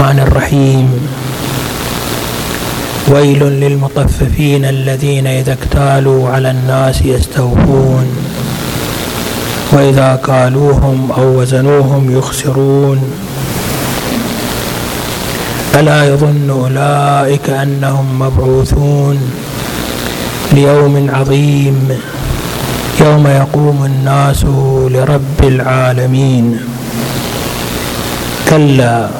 الرحمن الرحيم. ويل للمطففين الذين إذا اكتالوا على الناس يستوفون. وإذا كالوهم أو وزنوهم يخسرون. ألا يظن أولئك أنهم مبعوثون. ليوم عظيم يوم يقوم الناس لرب العالمين. كلا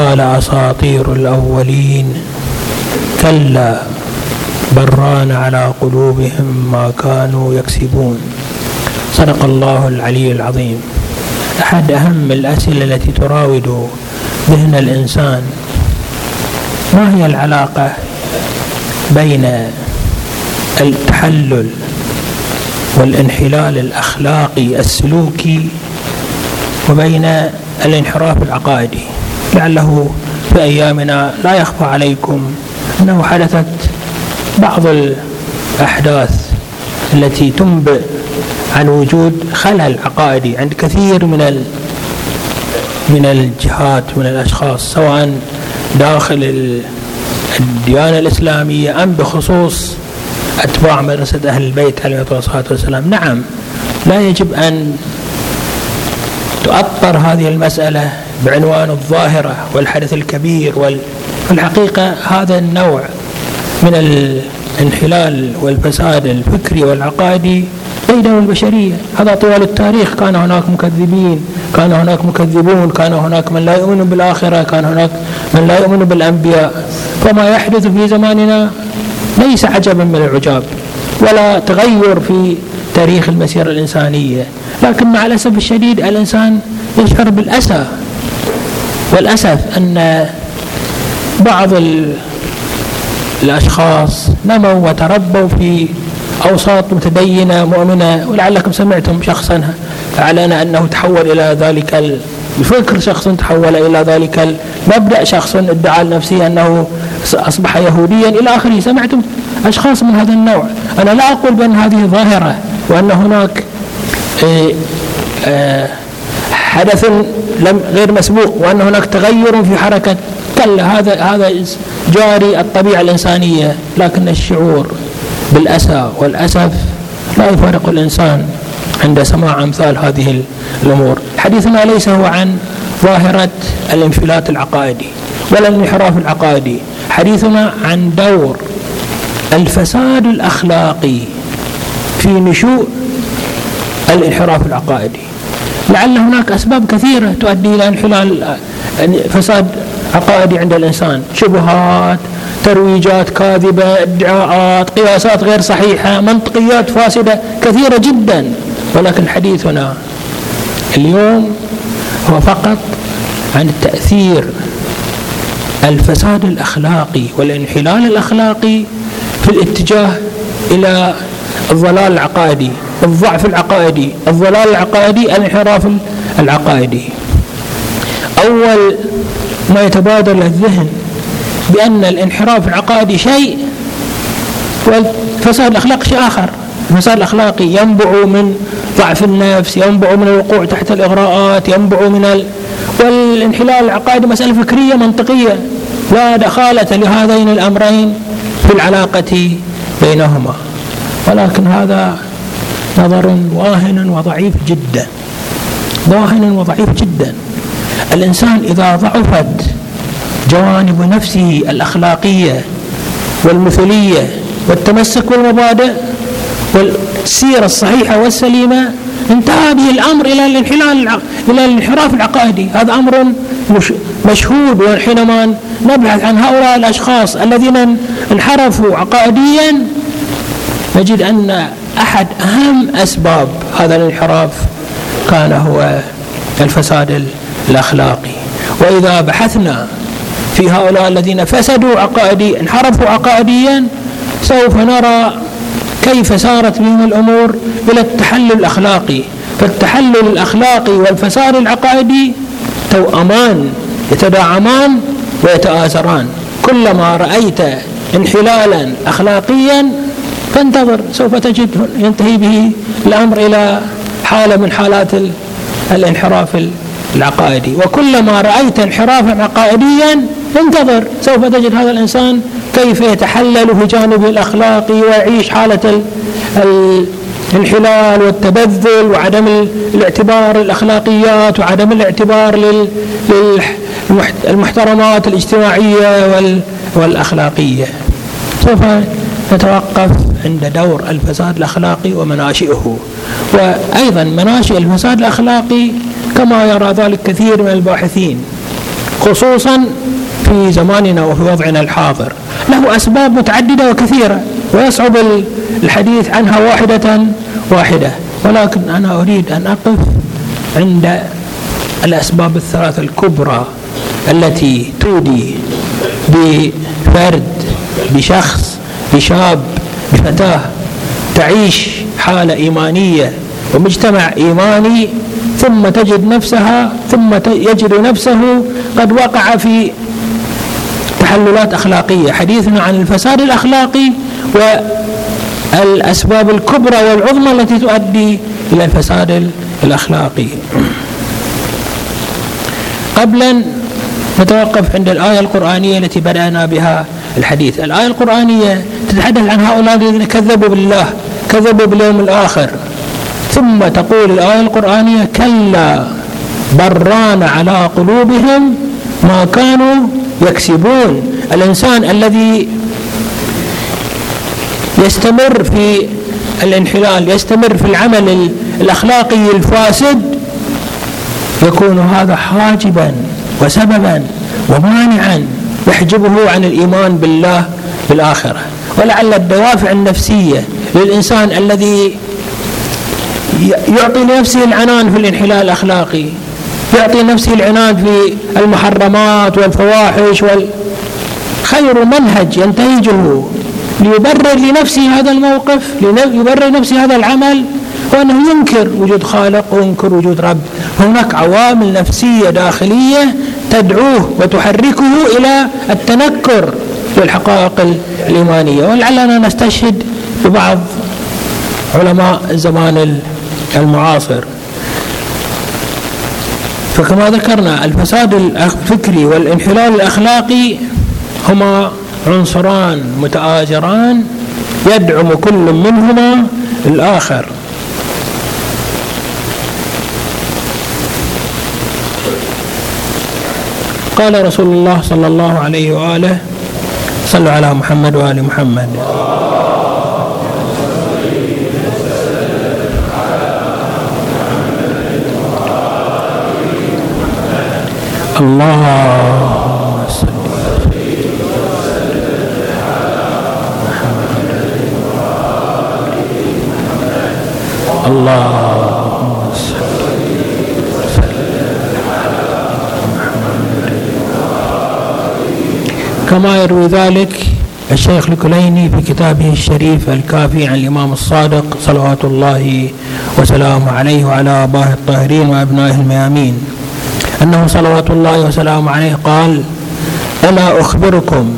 قال أساطير الأولين. كلا بران على قلوبهم ما كانوا يكسبون. صدق الله العلي العظيم. أحد أهم الأسئلة التي تراود ذهن الإنسان. ما هي العلاقة بين التحلل والانحلال الأخلاقي السلوكي وبين الانحراف العقائدي؟ لعله في أيامنا لا يخفى عليكم أنه حدثت بعض الأحداث التي تنبئ عن وجود خلل عقائدي عند كثير من من الجهات من الأشخاص سواء داخل الديانة الإسلامية أم بخصوص أتباع مدرسة أهل البيت عليه الصلاة والسلام. نعم لا يجب أن تؤطر هذه المسألة بعنوان الظاهرة والحدث الكبير والحقيقة هذا النوع من الانحلال والفساد الفكري والعقائدي بينه البشرية. هذا طوال التاريخ. كان هناك مكذبين كان هناك مكذبون كان هناك من لا يؤمن بالآخرة كان هناك من لا يؤمن بالأنبياء. فما يحدث في زماننا ليس عجبا من العجاب ولا تغير في تاريخ المسيرة الإنسانية. لكن مع الأسف الشديد الإنسان يشعر بالأسى والأسف أن بعض الأشخاص نموا وتربوا في أوساط متدينة مؤمنة ولعلكم سمعتم شخصا أعلن أنه تحول إلى ذلك الفكر شخص تحول إلى ذلك المبدأ شخص ادعى لنفسه أنه أصبح يهوديا إلى آخره. سمعتم أشخاص من هذا النوع؟ أنا لا أقول بأن هذه ظاهرة وأن هناك إيه، آه، حدث لم غير مسبوق وأن هناك تغير في حركة. كلا هذا هذا جاري الطبيعة الإنسانية لكن الشعور بالأسى والأسف لا يفارق الإنسان عند سماع أمثال هذه الأمور. حديثنا ليس هو عن ظاهرة الانفلات العقائدي ولا الانحراف العقائدي. حديثنا عن دور الفساد الأخلاقي في نشوء الانحراف العقائدي. لعل هناك أسباب كثيرة تؤدي إلى انحلال فساد عقائدي عند الإنسان. شبهات ترويجات كاذبة ادعاءات قياسات غير صحيحة منطقيات فاسدة كثيرة جدا. ولكن حديثنا اليوم هو فقط عن التأثير الفساد الأخلاقي والانحلال الأخلاقي في الاتجاه إلى الضلال العقائدي الضعف العقائدي الضلال العقائدي الانحراف العقائدي. أول ما يتبادر للذهن بأن الانحراف العقائدي شيء والفساد الأخلاقي شيء آخر. الفساد الأخلاقي ينبع من ضعف النفس ينبع من الوقوع تحت الإغراءات ينبع من ال... والانحلال العقائدي مسألة فكرية منطقية. لا دخالة لهذين الأمرين في العلاقة بينهما. ولكن هذا نظر واهن وضعيف جدا. واهن وضعيف جدا. الإنسان إذا ضعفت جوانب نفسه الأخلاقية والمثلية والتمسك بالمبادئ والسيرة الصحيحة والسليمة انتهى به الأمر إلى الانحلال إلى الانحراف العقائدي. هذا أمر مشهود. وحينما نبحث عن هؤلاء الأشخاص الذين انحرفوا عقائديا نجد أن أحد أهم أسباب هذا الانحراف كان هو الفساد الأخلاقي. وإذا بحثنا في هؤلاء الذين فسدوا عقائدي انحرفوا عقائديا سوف نرى كيف سارت بهم الأمور إلى التحلل الأخلاقي. فالتحلل الأخلاقي والفساد العقائدي توأمان يتداعمان ويتآزران كلما رأيت انحلالا أخلاقيا فانتظر سوف تجد ينتهي به الأمر إلى حالة من حالات الانحراف العقائدي. وكلما رأيت انحرافا عقائديا انتظر سوف تجد هذا الإنسان كيف يتحلل في جانبه الأخلاقي ويعيش حالة الانحلال والتبذل وعدم الاعتبار الأخلاقيات وعدم الاعتبار للمحترمات الاجتماعية والأخلاقية. سوف نتوقف عند دور الفساد الأخلاقي ومناشئه. وأيضا مناشئ الفساد الأخلاقي كما يرى ذلك كثير من الباحثين خصوصا في زماننا وفي وضعنا الحاضر. له أسباب متعددة وكثيرة ويصعب الحديث عنها واحدة واحدة. ولكن أنا أريد أن أقف عند الأسباب الثلاثة الكبرى التي تودي بفرد بشخص بشاب بفتاة تعيش حالة إيمانية ومجتمع إيماني ثم تجد نفسها ثم يجد نفسه قد وقع في تحللات أخلاقية. حديثنا عن الفساد الأخلاقي والأسباب الكبرى والعظمى التي تؤدي إلى الفساد الأخلاقي. قبل نتوقف عند الآية القرآنية التي بدأنا بها الحديث. الآية القرآنية تتحدث عن هؤلاء الذين كذبوا بالله كذبوا باليوم الآخر. ثم تقول الآية القرآنية كلا بران على قلوبهم ما كانوا يكسبون. الإنسان الذي يستمر في الانحلال يستمر في العمل الأخلاقي الفاسد يكون هذا حاجبا وسببا ومانعا يحجبه عن الإيمان بالله بالآخرة. ولعل الدوافع النفسية للإنسان الذي يعطي لنفسه العنان في الانحلال الأخلاقي يعطي نفسه العنان في المحرمات والفواحش وال خير منهج ينتهجه ليبرر لنفسه هذا الموقف ليبرر لنفسه هذا العمل وأنه ينكر وجود خالق وينكر وجود رب. هناك عوامل نفسية داخلية تدعوه وتحركه إلى التنكر للحقائق الإيمانية. ولعلنا نستشهد ببعض علماء الزمان المعاصر. فكما ذكرنا الفساد الفكري والانحلال الأخلاقي هما عنصران متآجران يدعم كل منهما الآخر. قال رسول الله صلى الله عليه وآله صلوا على محمد وآل محمد. الله اللهم كما يروي ذلك الشيخ الكليني في كتابه الشريف الكافي عن الإمام الصادق صلوات الله وسلامه عليه وعلى آبائه الطاهرين وأبنائه الميامين. أنه صلوات الله وسلامه عليه قال ألا أخبركم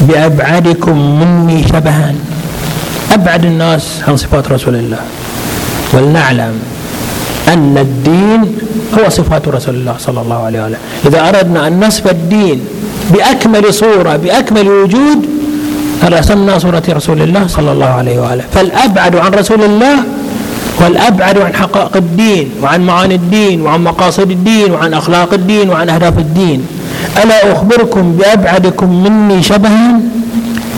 بأبعدكم مني شبها؟ أبعد الناس عن صفات رسول الله. ولنعلم أن الدين هو صفات رسول الله صلى الله عليه وسلم. إذا أردنا أن نصف الدين بأكمل صورة بأكمل وجود رسمنا صورة رسول الله صلى الله عليه وآله. فالأبعد عن رسول الله والأبعد عن حقائق الدين وعن معاني الدين وعن مقاصد الدين وعن أخلاق الدين وعن أهداف الدين. ألا أخبركم بأبعدكم مني شبها؟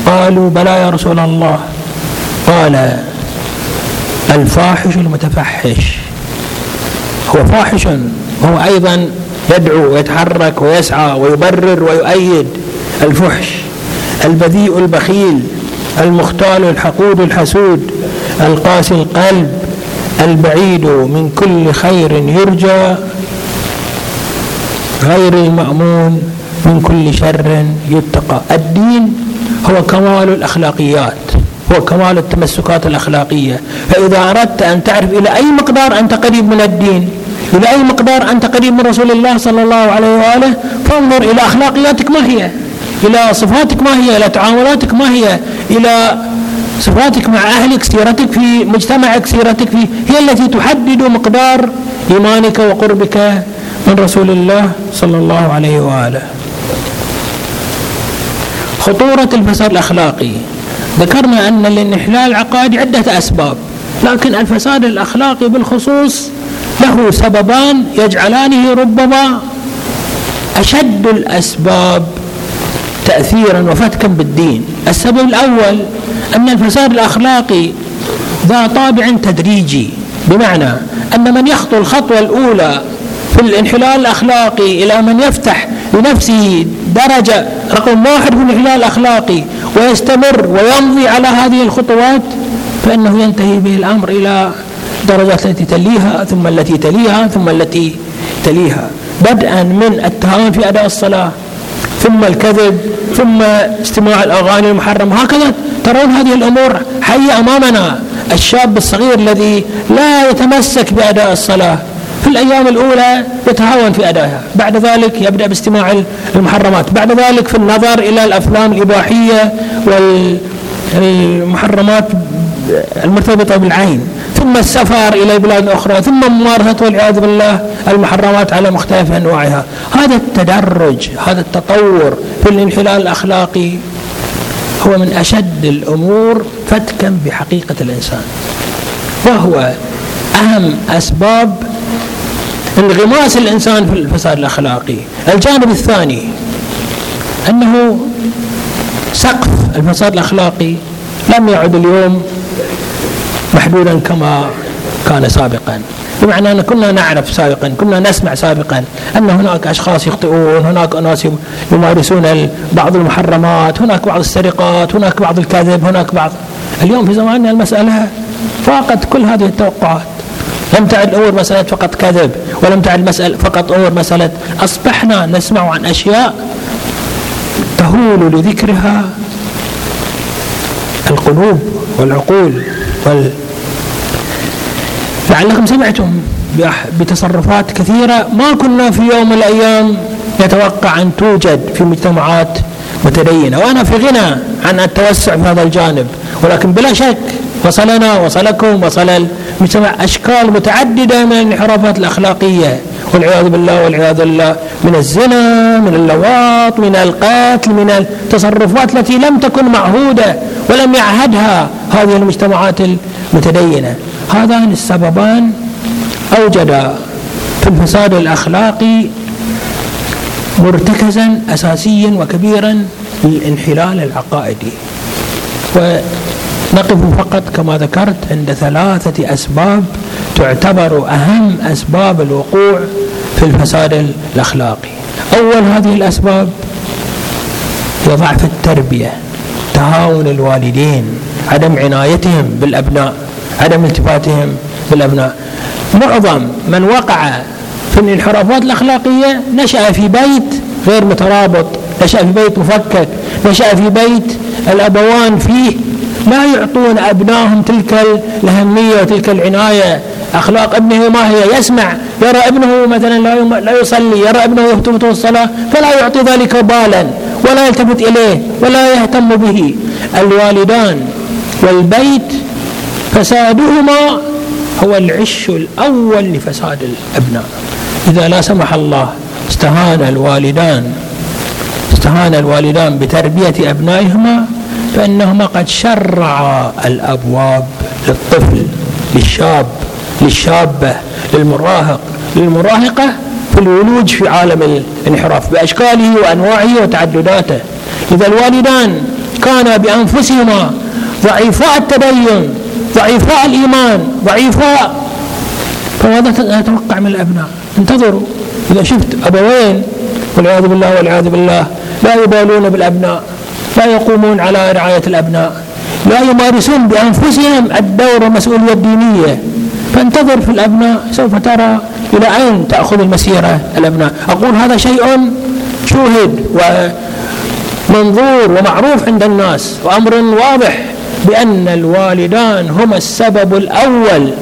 قالوا بلى يا رسول الله. قال الفاحش المتفحش. هو فاحش وهو أيضا يدعو ويتحرك ويسعى ويبرر ويؤيد الفحش البذيء البخيل المختال الحقود الحسود القاسي القلب البعيد من كل خير يرجى غير المأمون من كل شر يتقى. الدين هو كمال الأخلاقيات هو كمال التمسكات الأخلاقية. فإذا أردت أن تعرف إلى أي مقدار أنت قريب من الدين إلى أي مقدار أنت قريب من رسول الله صلى الله عليه وآله فانظر إلى أخلاقياتك ما هي؟ إلى صفاتك ما هي؟ إلى تعاملاتك ما هي؟ إلى صفاتك مع أهلك سيرتك في مجتمعك سيرتك في هي التي تحدد مقدار إيمانك وقربك من رسول الله صلى الله عليه وآله. خطورة الفساد الأخلاقي. ذكرنا أن للانحلال العقائدي عدة أسباب لكن الفساد الأخلاقي بالخصوص له سببان يجعلانه ربما أشد الأسباب تأثيرا وفتكا بالدين. السبب الأول أن الفساد الأخلاقي ذا طابع تدريجي بمعنى أن من يخطو الخطوة الأولى في الانحلال الأخلاقي إلى من يفتح لنفسه درجة رقم واحد في الانحلال الأخلاقي ويستمر ويمضي على هذه الخطوات فإنه ينتهي به الأمر إلى درجة التي تليها ثم التي تليها ثم التي تليها. بدءا من التهاون في أداء الصلاة ثم الكذب ثم استماع الأغاني المحرمة. هكذا ترون هذه الأمور حية أمامنا. الشاب الصغير الذي لا يتمسك بأداء الصلاة في الأيام الأولى يتهاون في أدائها. بعد ذلك يبدأ باستماع المحرمات. بعد ذلك في النظر إلى الأفلام الإباحية والمحرمات المرتبطة بالعين. ثم السفر إلى بلاد أخرى ثم ممارسة والعياذ بالله المحرمات على مختلف أنواعها. هذا التدرج هذا التطور في الانحلال الأخلاقي هو من أشد الأمور فتكا بحقيقة الإنسان. وهو أهم أسباب انغماس الإنسان في الفساد الأخلاقي. الجانب الثاني أنه سقف الفساد الأخلاقي. لم يعد اليوم محدودا كما كان سابقا. بمعنى أن كنا نعرف سابقا كنا نسمع سابقا أن هناك أشخاص يخطئون هناك أناس يمارسون بعض المحرمات هناك بعض السرقات هناك بعض الكذب هناك بعض. اليوم في زماننا المسألة فاقت كل هذه التوقعات. لم تعد الأمور مسألة فقط كذب ولم تعد مسألة فقط أمور مسألة أصبحنا نسمع عن أشياء تهول لذكرها القلوب والعقول وال لعلكم سمعتم بتصرفات كثيرة ما كنا في يوم من الأيام نتوقع أن توجد في مجتمعات متدينة وأنا في غنى عن التوسع في هذا الجانب ولكن بلا شك وصلنا وصلكم وصل المجتمع أشكال متعددة من الانحرافات الأخلاقية والعياذ بالله والعياذ بالله من الزنا من اللواط من القتل من التصرفات التي لم تكن معهودة ولم يعهدها هذه المجتمعات المتدينة. هذان السببان أوجد في الفساد الأخلاقي مرتكزا أساسيا وكبيرا للانحلال العقائدي. ونقف فقط كما ذكرت عند ثلاثة أسباب تعتبر أهم أسباب الوقوع في الفساد الأخلاقي. أول هذه الأسباب هي ضعف التربية تهاون الوالدين عدم عنايتهم بالأبناء. عدم التفاتهم بالأبناء معظم من وقع في الانحرافات الأخلاقية نشأ في بيت غير مترابط نشأ في بيت مفكك نشأ في بيت الأبوان فيه. لا يعطون أبنائهم تلك الأهمية وتلك العناية. أخلاق ابنه ما هي؟ يسمع. يرى ابنه مثلا لا لا يصلي يرى ابنه يفوته الصلاة فلا يعطي ذلك بالا ولا يلتفت إليه ولا يهتم به. الوالدان والبيت فسادهما هو العش الأول لفساد الأبناء. إذا لا سمح الله استهان الوالدان استهان الوالدان بتربية أبنائهما فإنهما قد شرعا الأبواب للطفل للشاب للشابة للمراهق للمراهقة في الولوج في عالم الانحراف بأشكاله وأنواعه وتعدداته. إذا الوالدان كانا بأنفسهما ضعيفاء التدين ضعيفاء الإيمان ضعيفاء. فماذا تتوقع من الأبناء. انتظروا. إذا شفت أبوين والعياذ بالله والعياذ بالله لا يبالون بالأبناء لا يقومون على رعاية الأبناء لا يمارسون بأنفسهم الدور والمسؤولية الدينية. فانتظر في الأبناء سوف ترى إلى أين تأخذ المسيرة الأبناء. أقول هذا شيء شوهد ومنظور ومعروف عند الناس وأمر واضح. بأن الوالدان هما السبب الأول.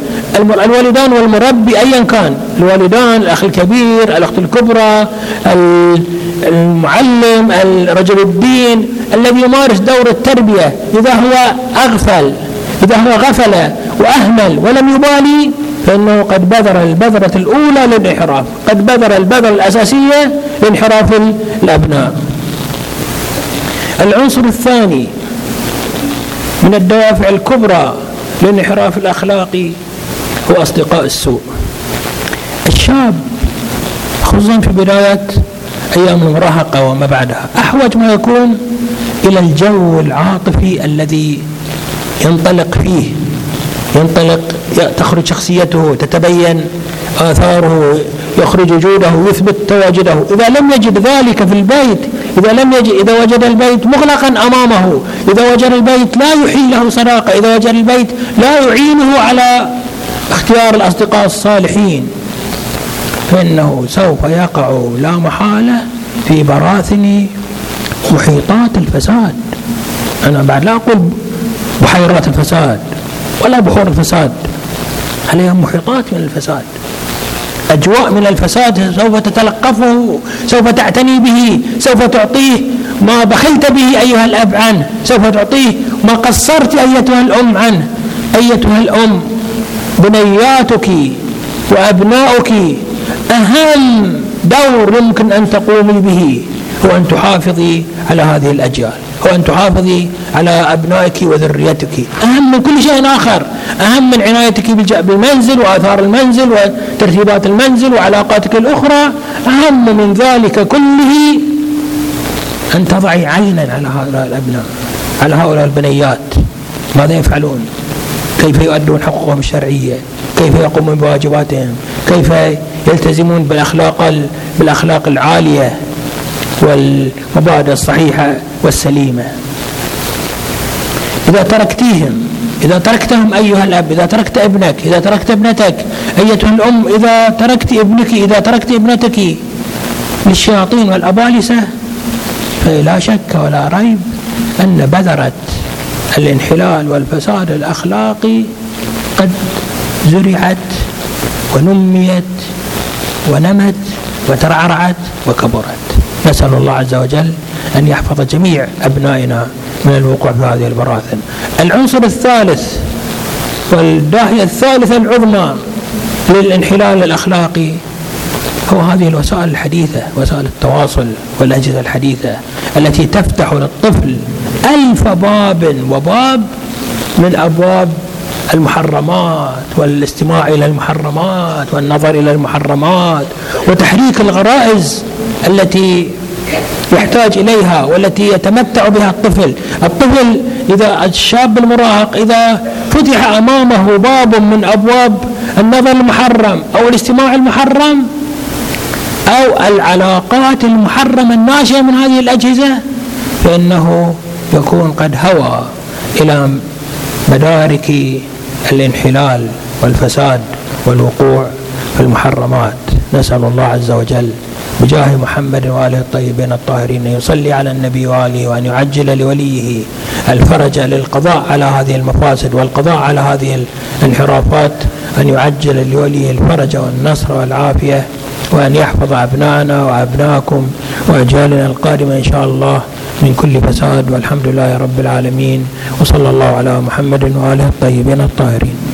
الوالدان والمربي أيا كان. الوالدان الأخ الكبير الأخت الكبرى المعلم رجل الدين الذي يمارس دور التربية. إذا هو أغفل إذا هو غفل وأهمل ولم يبالي فإنه قد بذر البذرة الأولى للانحراف قد بذر البذرة الأساسية لانحراف الأبناء. العنصر الثاني من الدوافع الكبرى للانحراف الأخلاقي هو أصدقاء السوء. الشاب خصوصا في بداية أيام المراهقة وما بعدها أحوج ما يكون إلى الجو العاطفي الذي ينطلق فيه ينطلق تخرج شخصيته تتبين آثاره يخرج وجوده يثبت تواجده. إذا لم يجد ذلك في البيت إذا لم يجد إذا وجد البيت مغلقا أمامه إذا وجد البيت لا يحيل له صداقة إذا وجد البيت لا يعينه على اختيار الأصدقاء الصالحين فإنه سوف يقع لا محالة في براثن محيطات الفساد. أنا بعد لا أقول بحيرات الفساد ولا بحور الفساد عليها محيطات من الفساد. أجواء من الفساد سوف تتلقفه سوف تعتني به سوف تعطيه ما بخلت به أيها الأب عنه سوف تعطيه ما قصرت أيتها الأم عنه. أيتها الأم بنياتك وأبناؤك أهم دور يمكن أن تقومي به. هو أن تحافظي على هذه الأجيال هو أن تحافظي على أبنائك وذريتك. أهم من كل شيء آخر أهم من عنايتك بالمنزل وآثار المنزل وترتيبات المنزل وعلاقاتك الأخرى. أهم من ذلك كله أن تضعي عينا على هؤلاء الأبناء على هؤلاء البنيات. ماذا يفعلون؟ كيف يؤدون حقوقهم الشرعية؟ كيف يقومون بواجباتهم؟ كيف يلتزمون بالأخلاق بالأخلاق العالية؟ والمبادئ الصحيحة والسليمة. إذا تركتيهم إذا تركتهم أيها الأب إذا تركت ابنك إذا تركت ابنتك أيتها الأم إذا تركت ابنك إذا تركت ابنتك للشياطين والأبالسة فلا شك ولا ريب أن بذرة الانحلال والفساد الأخلاقي قد زرعت ونميت ونمت وترعرعت وكبرت. نسأل الله عز وجل أن يحفظ جميع أبنائنا من الوقوع في هذه البراثن. العنصر الثالث والداهية الثالثة العظمى للانحلال الأخلاقي هو هذه الوسائل الحديثة وسائل التواصل والأجهزة الحديثة التي تفتح للطفل ألف باب وباب من أبواب المحرمات والاستماع إلى المحرمات والنظر إلى المحرمات وتحريك الغرائز التي يحتاج إليها والتي يتمتع بها الطفل. الطفل إذا الشاب المراهق إذا فتح أمامه باب من أبواب النظر المحرم أو الاستماع المحرم أو العلاقات المحرمة الناشئة من هذه الأجهزة فإنه يكون قد هوى إلى مدارك الانحلال والفساد والوقوع في المحرمات. نسأل الله عز وجل بجاه محمد وآله الطيبين الطاهرين يصلي على النبي وآله وأن يعجل لوليه الفرج للقضاء على هذه المفاسد والقضاء على هذه الانحرافات أن يعجل لوليه الفرج والنصر والعافية وأن يحفظ أبنائنا وأبناءكم وأجيالنا القادمة إن شاء الله. من كل فساد والحمد لله رب العالمين وصلى الله على محمد وآله الطيبين الطاهرين.